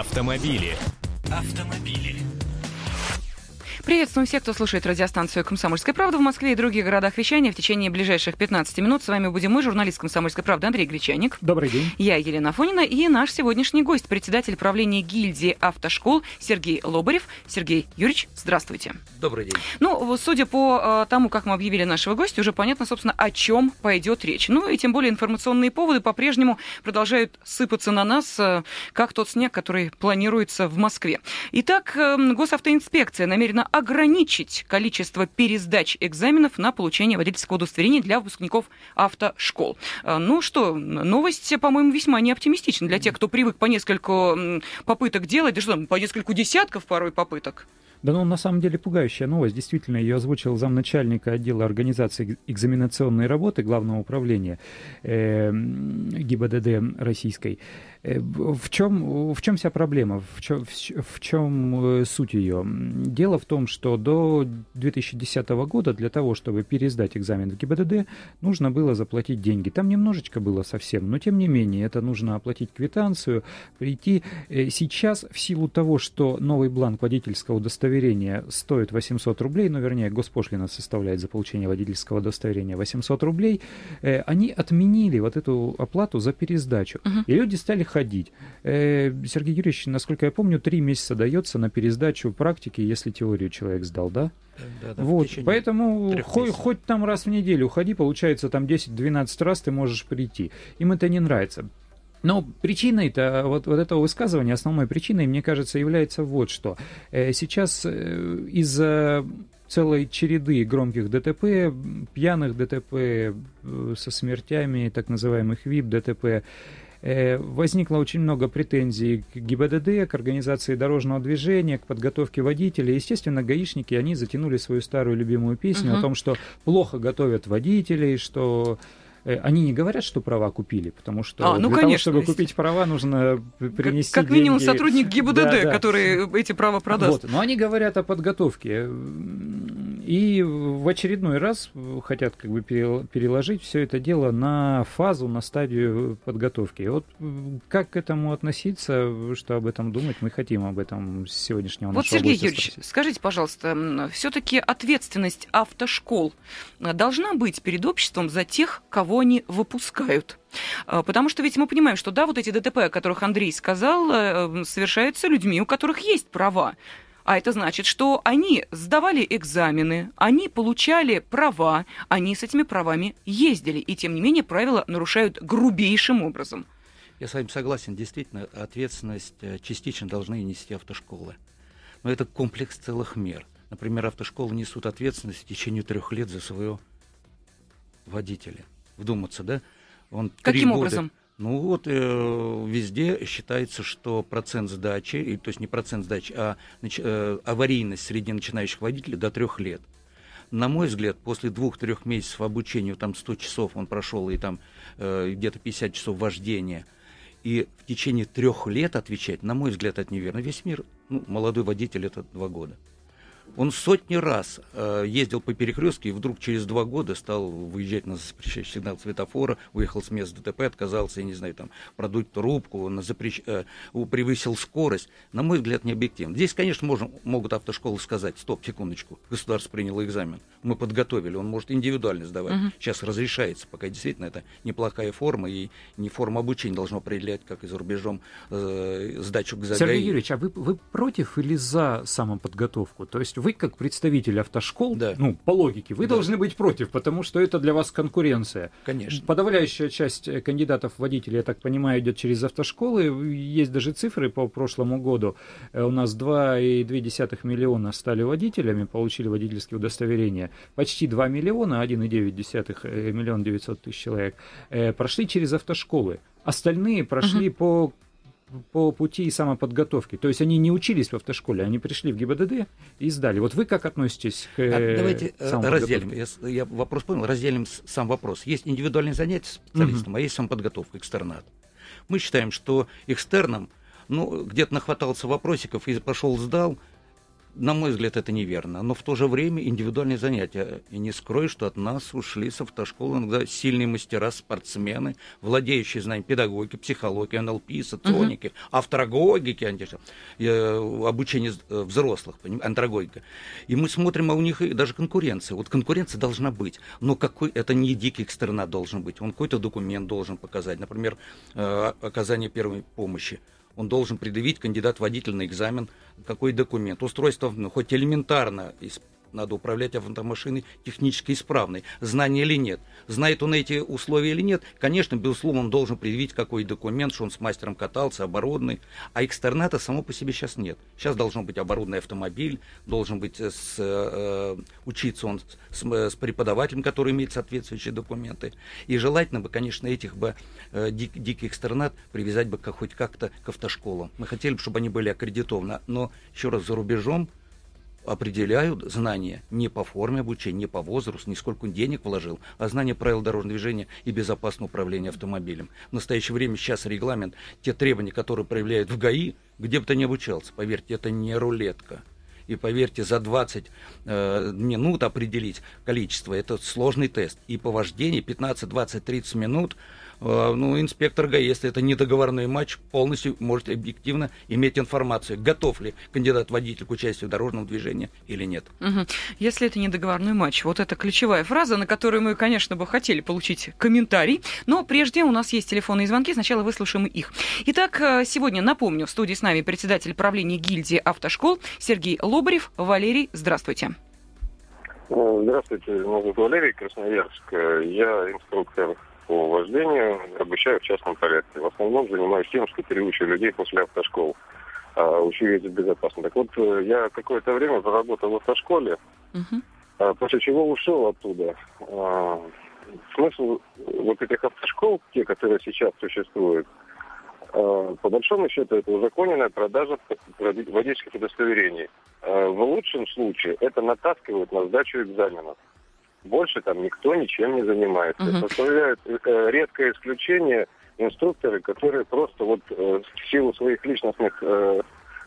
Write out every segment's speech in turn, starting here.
Автомобили. Автомобили. Приветствуем всех, кто слушает радиостанцию «Комсомольская правда» в Москве и других городах вещания в течение ближайших 15 минут. С вами будем мы, журналист «Комсомольской правды» Андрей Гречаник. Добрый день. Я Елена Фонина и наш сегодняшний гость, председатель правления гильдии автошкол Сергей Лобарев. Сергей Юрьевич, здравствуйте. Добрый день. Ну, судя по э, тому, как мы объявили нашего гостя, уже понятно, собственно, о чем пойдет речь. Ну и тем более информационные поводы по-прежнему продолжают сыпаться на нас, э, как тот снег, который планируется в Москве. Итак, э, госавтоинспекция намерена ограничить количество пересдач экзаменов на получение водительского удостоверения для выпускников автошкол. Э, ну что, новость, по-моему, весьма неоптимистична для тех, кто привык по нескольку попыток делать, да что, по нескольку десятков порой попыток. Да, ну, на самом деле пугающая новость. Действительно, ее озвучил замначальника отдела организации экзаменационной работы Главного управления э, ГИБДД российской. Э, в чем, в чем вся проблема? В чем, в чем э, суть ее? Дело в том, что до 2010 года для того, чтобы пересдать экзамен в ГИБДД, нужно было заплатить деньги. Там немножечко было совсем, но тем не менее, это нужно оплатить квитанцию, прийти. Э, сейчас, в силу того, что новый бланк водительского удостоверения стоит 800 рублей, ну, вернее, госпошлина составляет за получение водительского удостоверения 800 рублей, они отменили вот эту оплату за пересдачу. Uh-huh. И люди стали ходить. Э, Сергей Юрьевич, насколько я помню, три месяца дается на пересдачу практики, если теорию человек сдал, да? Да, да, вот, поэтому хоть, хоть там раз в неделю уходи, получается там 10-12 раз ты можешь прийти. Им это не нравится. Но причиной-то вот, вот этого высказывания, основной причиной, мне кажется, является вот что. Э, сейчас э, из-за целой череды громких ДТП, пьяных ДТП со смертями, так называемых ВИП ДТП, Э, возникло очень много претензий к ГИБДД, к организации дорожного движения, к подготовке водителей. Естественно, гаишники, они затянули свою старую любимую песню угу. о том, что плохо готовят водителей, что Э, они не говорят, что права купили, потому что а, ну, для конечно, того, чтобы купить права, нужно принести Как, как минимум деньги. сотрудник ГИБДД, да, да. который эти права продаст. Вот. Но они говорят о подготовке. И в очередной раз хотят как бы переложить все это дело на фазу, на стадию подготовки. И вот как к этому относиться, что об этом думать, мы хотим об этом с сегодняшнего Вот, Сергей Юрьевич, спросить. скажите, пожалуйста, все-таки ответственность автошкол должна быть перед обществом за тех, кого они выпускают. Потому что ведь мы понимаем, что да, вот эти ДТП, о которых Андрей сказал, э, совершаются людьми, у которых есть права. А это значит, что они сдавали экзамены, они получали права, они с этими правами ездили. И тем не менее правила нарушают грубейшим образом. Я с вами согласен. Действительно, ответственность э, частично должны нести автошколы. Но это комплекс целых мер. Например, автошколы несут ответственность в течение трех лет за своего водителя вдуматься, да? Он Каким года, образом? Ну вот э, везде считается, что процент сдачи, и, то есть не процент сдачи, а нач, э, аварийность среди начинающих водителей до трех лет. На мой взгляд, после двух-трех месяцев обучения, там 100 часов он прошел, и там э, где-то 50 часов вождения, и в течение трех лет отвечать, на мой взгляд, это неверно. Весь мир, ну, молодой водитель это два года. Он сотни раз э, ездил по перекрестке и вдруг через два года стал выезжать на запрещающий сигнал светофора, уехал с места ДТП, отказался, я не знаю, там, продуть трубку, на запрещ... э, превысил скорость. На мой взгляд, не объективно. Здесь, конечно, можно, могут автошколы сказать, стоп, секундочку, государство приняло экзамен, мы подготовили, он может индивидуально сдавать. Угу. Сейчас разрешается, пока действительно это неплохая форма, и не форма обучения должно определять, как и за рубежом, э, сдачу к Сергей Юрьевич, а вы, вы против или за самоподготовку? То есть вы, как представитель автошкол, да. ну, по логике, вы да. должны быть против, потому что это для вас конкуренция. Конечно. Подавляющая часть э, кандидатов водителей, я так понимаю, идет через автошколы. Есть даже цифры по прошлому году. Э, у нас 2,2 миллиона стали водителями, получили водительские удостоверения. Почти 2 миллиона, 1,9 э, миллион 900 тысяч человек, прошли через автошколы. Остальные прошли угу. по по пути самоподготовки. То есть они не учились в автошколе, они пришли в ГИБДД и сдали. Вот вы как относитесь к а, Давайте э, разделим. Я, я вопрос понял, разделим сам вопрос. Есть индивидуальные занятия специалистом, угу. а есть самоподготовка, экстернат. Мы считаем, что экстерном, ну, где-то нахватался вопросиков и пошел, сдал, на мой взгляд, это неверно. Но в то же время индивидуальные занятия. И не скрою, что от нас ушли с автошколы иногда сильные мастера, спортсмены, владеющие знанием педагогики, психологии, НЛП, соционики, uh-huh. авторогогики, э, обучение э, взрослых, андрогогика. И мы смотрим, а у них даже конкуренция. Вот конкуренция должна быть. Но какой это не дикий экстернат должен быть. Он какой-то документ должен показать. Например, э, оказание первой помощи он должен предъявить кандидат водитель на экзамен какой документ. Устройство, ну, хоть элементарно надо управлять автомашиной технически исправной. Знание или нет. Знает он эти условия или нет, конечно, безусловно, он должен предъявить какой документ, что он с мастером катался, оборудованный. А экстерната само по себе сейчас нет. Сейчас должен быть оборудованный автомобиль, должен быть э, с, э, учиться он с, с преподавателем, который имеет соответствующие документы. И желательно бы, конечно, этих бы э, дик, диких экстернат привязать бы как, хоть как-то к автошколам. Мы хотели бы, чтобы они были аккредитованы. Но, еще раз, за рубежом определяют знания не по форме обучения, не по возрасту, не сколько денег вложил, а знания правил дорожного движения и безопасного управления автомобилем. В настоящее время сейчас регламент, те требования, которые проявляют в ГАИ, где бы ты ни обучался, поверьте, это не рулетка. И поверьте, за 20 э, минут определить количество, это сложный тест. И по вождению 15, 20, 30 минут ну, инспектор ГАИ, если это недоговорной матч, полностью может объективно иметь информацию, готов ли кандидат-водитель к участию в дорожном движении или нет. Угу. Если это недоговорной матч, вот это ключевая фраза, на которую мы, конечно, бы хотели получить комментарий, но прежде у нас есть телефонные звонки, сначала выслушаем их. Итак, э, сегодня, напомню, в студии с нами председатель правления гильдии автошкол Сергей Лобарев. Валерий, здравствуйте. Э, здравствуйте, меня зовут Валерий Красноярск. Я инструктор по вождению, обучаю в частном порядке. В основном занимаюсь тем, что переучиваю людей после автошкол. А, учу ездить безопасно. Так вот, э, я какое-то время заработал в автошколе, uh-huh. после чего ушел оттуда. А, смысл вот этих автошкол, те, которые сейчас существуют, а, по большому счету, это узаконенная продажа водительских удостоверений. В лучшем случае это натаскивают на сдачу экзаменов больше там никто ничем не занимается. Угу. Составляют э, редкое исключение инструкторы, которые просто вот э, в силу своих личностных э,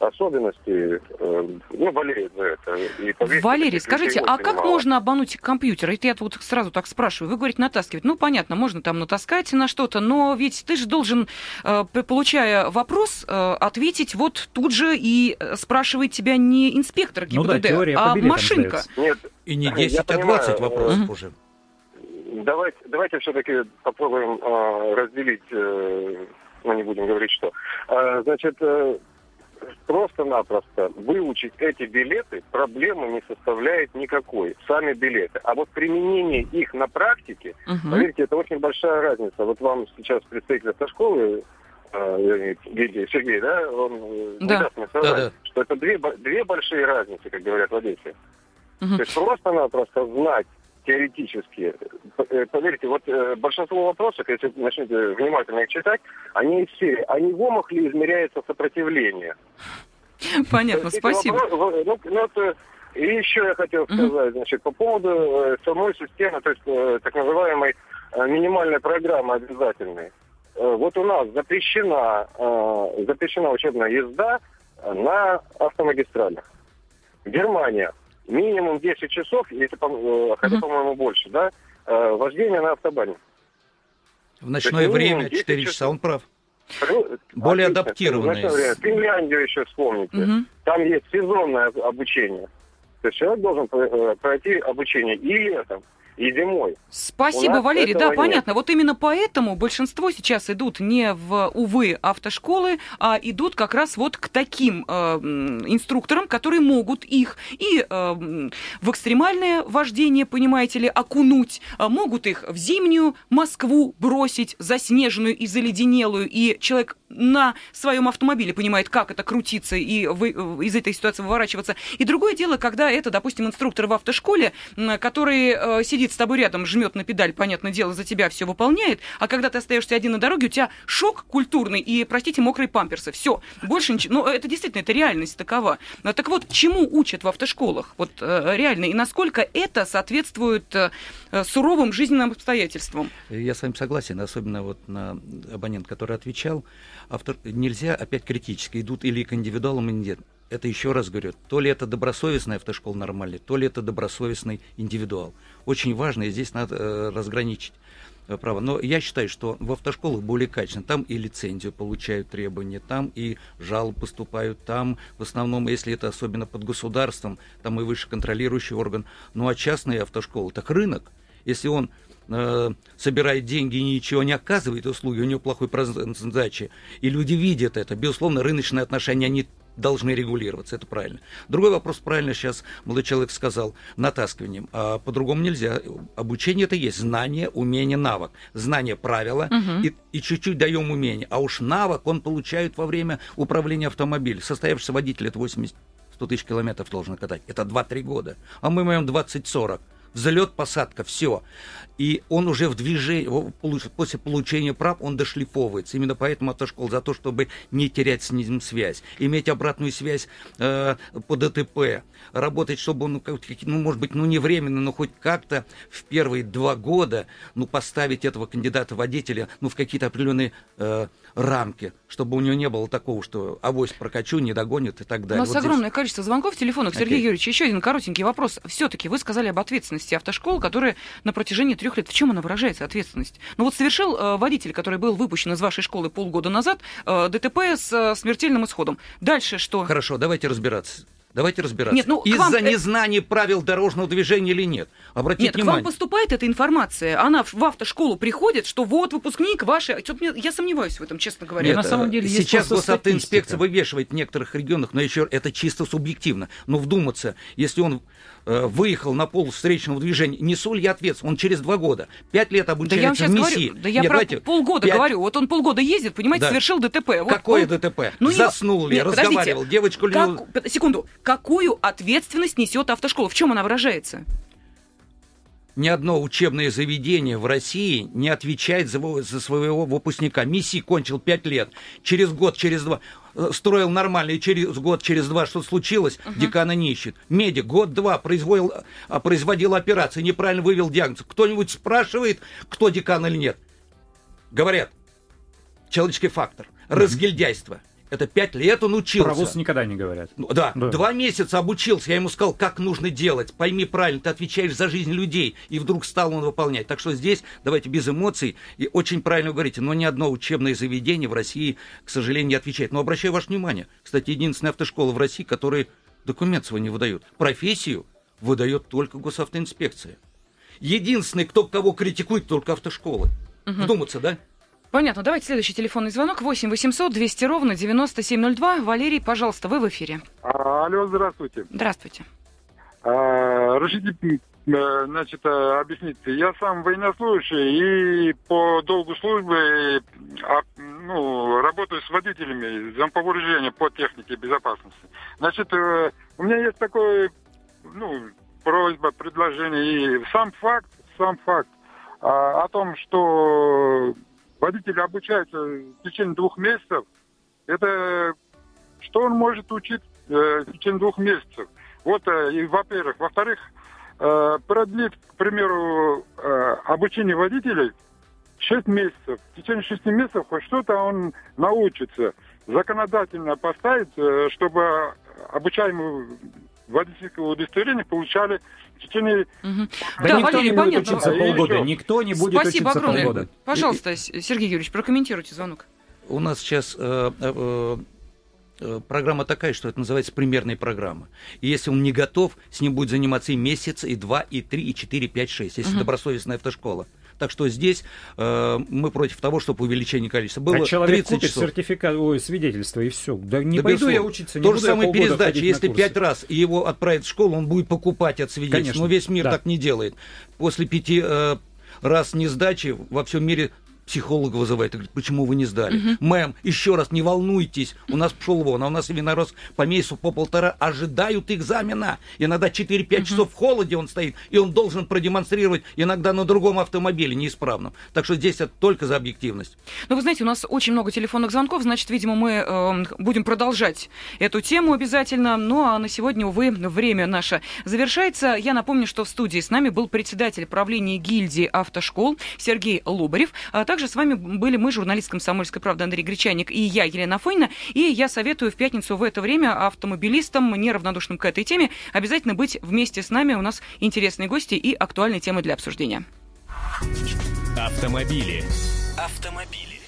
особенностей, э, ну, болеют за это. И, поверьте, Валерий, скажите, а как мало. можно обмануть компьютер? Это я вот сразу так спрашиваю. Вы говорите натаскивать. Ну, понятно, можно там натаскать на что-то, но ведь ты же должен, э, получая вопрос, э, ответить вот тут же и спрашивает тебя не инспектор ГИБДД, ну, да, теория а машинка. Нет, и не 10, а 20 вопросов угу. уже. Давайте, давайте все-таки попробуем э, разделить, э, ну не будем говорить что. Э, значит, просто-напросто выучить эти билеты проблемы не составляет никакой. Сами билеты. А вот применение их на практике, угу. поверьте, это очень большая разница. Вот вам сейчас представитель автошколы э, Сергей, да, он э, да. не даст мне сказать, да, да. что это две, две большие разницы, как говорят в Одессе. Угу. То есть просто-напросто знать теоретически. Э, поверьте, вот э, большинство вопросов, если начнете внимательно их читать, они серии. А не в омах ли измеряется сопротивление? Понятно, спасибо. Вопрос, ну, ну, это, и еще я хотел сказать, значит, по поводу э, самой системы, то есть так называемой минимальной программы обязательной. Вот у нас запрещена, запрещена учебная езда на автомагистралях. Германия минимум 10 часов, если, э, хотя, uh по-моему, больше, да, э, вождение на автобане. В ночное время 4 часа, он прав. Более адаптированные. Финляндию еще вспомните. Угу. Там есть сезонное обучение. То есть человек должен э, пройти обучение и летом, и зимой. Спасибо, Валерий. Да, нет. понятно. Вот именно поэтому большинство сейчас идут не в, увы, автошколы, а идут как раз вот к таким э, инструкторам, которые могут их и э, в экстремальное вождение, понимаете ли, окунуть, а могут их в зимнюю Москву бросить, заснеженную и заледенелую, и человек на своем автомобиле понимает, как это крутиться и вы, из этой ситуации выворачиваться. И другое дело, когда это, допустим, инструктор в автошколе, который э, сидит с тобой рядом, жмет на педаль, понятное дело, за тебя все выполняет, а когда ты остаешься один на дороге, у тебя шок культурный и, простите, мокрые памперсы. Все, больше ничего. Ну, это действительно, это реальность такова. Так вот, чему учат в автошколах? Вот э, реально, и насколько это соответствует э, суровым жизненным обстоятельствам? Я с вами согласен, особенно вот на абонент, который отвечал автор, нельзя опять критически, идут или к индивидуалам, или нет. Это еще раз говорю, то ли это добросовестная автошкола нормальная, то ли это добросовестный индивидуал. Очень важно, и здесь надо э, разграничить э, право. Но я считаю, что в автошколах более качественно. Там и лицензию получают требования, там и жалобы поступают, там в основном, если это особенно под государством, там и выше контролирующий орган. Ну а частные автошколы, так рынок. Если он э, собирает деньги и ничего не оказывает услуги, у него плохой процент сдачи, и люди видят это, безусловно, рыночные отношения, они должны регулироваться, это правильно. Другой вопрос, правильно сейчас молодой человек сказал, натаскиванием. А по-другому нельзя. Обучение это есть знание, умение, навык. Знание правила угу. и, и чуть-чуть даем умение. А уж навык он получает во время управления автомобилем. Состоявшийся водитель это 80 100 тысяч километров должен катать. Это 2-3 года. А мы имеем 20-40 взлет, посадка, все. И он уже в движении, после получения прав, он дошлифовывается. Именно поэтому автошкола за то, чтобы не терять с ним связь, иметь обратную связь э, по ДТП, работать, чтобы он, ну, ну, может быть, ну, не временно, но хоть как-то в первые два года, ну, поставить этого кандидата-водителя, ну, в какие-то определенные э, рамки, чтобы у него не было такого, что авось прокачу, не догонит и так далее. У нас вот огромное здесь... количество звонков в телефонах. Сергей okay. Юрьевич, еще один коротенький вопрос. Все-таки вы сказали об ответственности автошкол, которая на протяжении трех лет. В чем она выражается, ответственность? Ну вот совершил э, водитель, который был выпущен из вашей школы полгода назад, э, ДТП с э, смертельным исходом. Дальше что? Хорошо, давайте разбираться. Давайте разбираться. Нет, ну, Из-за вам... Э, незнания правил дорожного движения или нет? Обратите нет, внимание. к вам поступает эта информация. Она в автошколу приходит, что вот выпускник вашей... Я сомневаюсь в этом, честно говоря. Нет, на самом деле сейчас госавтоинспекция вывешивает в некоторых регионах, но еще это чисто субъективно. Но вдуматься, если он э, выехал на пол встречного движения, несу ли я ответственность? Он через два года, пять лет обучается да я в МИСИ. Говорю, да я Нет, про давайте, полгода 5... говорю. Вот он полгода ездит, понимаете, да. совершил ДТП. Вот Какое он... ДТП? Ну, Заснул ли, разговаривал, девочку ли... Как... Секунду. Какую ответственность несет автошкола? В чем она выражается? ни одно учебное заведение в России не отвечает за, за своего выпускника. Миссий кончил пять лет. Через год, через два э, строил нормально, и через год, через два что случилось, uh-huh. декана не ищет. Медик год-два производил, а, производил операции, неправильно вывел диагноз. Кто-нибудь спрашивает, кто декан или нет? Говорят, человеческий фактор, uh-huh. разгильдяйство. Это пять лет он учился. Про никогда не говорят. Ну, да, да, два месяца обучился. Я ему сказал, как нужно делать. Пойми правильно, ты отвечаешь за жизнь людей. И вдруг стал он выполнять. Так что здесь давайте без эмоций. И очень правильно говорите, но ни одно учебное заведение в России, к сожалению, не отвечает. Но обращаю ваше внимание. Кстати, единственная автошкола в России, которая документ свой не выдает. Профессию выдает только госавтоинспекция. Единственный, кто кого критикует, только автошколы. Угу. Вдуматься, да? Понятно. Давайте следующий телефонный звонок. 8 800 200 ровно 9702. Валерий, пожалуйста, вы в эфире. А, алло, здравствуйте. Здравствуйте. А, разрешите, э, значит, э, объяснить. Я сам военнослужащий и по долгу службы а, ну, работаю с водителями замповооружения по технике безопасности. Значит, э, у меня есть такой, ну, просьба, предложение. И сам факт, сам факт а, о том, что водители обучаются в течение двух месяцев, это что он может учить э, в течение двух месяцев? Вот, э, и, во-первых. Во-вторых, э, продлить, к примеру, э, обучение водителей 6 месяцев. В течение 6 месяцев хоть что-то он научится. Законодательно поставить, э, чтобы обучаемые водительское удостоверение получали в течение... Угу. Да, да, никто Валерий, не будет понятно. учиться полгода. Никто не будет Спасибо учиться огромное. полгода. Пожалуйста, Сергей Юрьевич, прокомментируйте звонок. У нас сейчас э, э, э, программа такая, что это называется примерная программа. И если он не готов, с ним будет заниматься и месяц, и два, и три, и четыре, пять, шесть, если угу. добросовестная автошкола. Так что здесь э, мы против того, чтобы увеличение количества было. А человек 30 купит часов. сертификат, ой, свидетельство и все. Да не да пойду я учиться, не То же самое пересдача. Если пять раз его отправить в школу, он будет покупать от свидетельства. Конечно. Но весь мир да. так не делает. После пяти э, раз не сдачи во всем мире психолог вызывает и говорит, почему вы не сдали? Угу. Мэм, еще раз, не волнуйтесь, у нас пошел вон, а у нас винорос по месяцу, по полтора ожидают экзамена. Иногда 4-5 угу. часов в холоде он стоит, и он должен продемонстрировать иногда на другом автомобиле неисправном. Так что здесь это только за объективность. Ну, вы знаете, у нас очень много телефонных звонков, значит, видимо, мы э, будем продолжать эту тему обязательно. Ну, а на сегодня, увы, время наше завершается. Я напомню, что в студии с нами был председатель правления гильдии автошкол Сергей Лубарев, а также также с вами были мы, журналист «Комсомольской правды» Андрей Гречаник и я, Елена Фойна. И я советую в пятницу в это время автомобилистам, неравнодушным к этой теме, обязательно быть вместе с нами. У нас интересные гости и актуальные темы для обсуждения. Автомобили. Автомобили.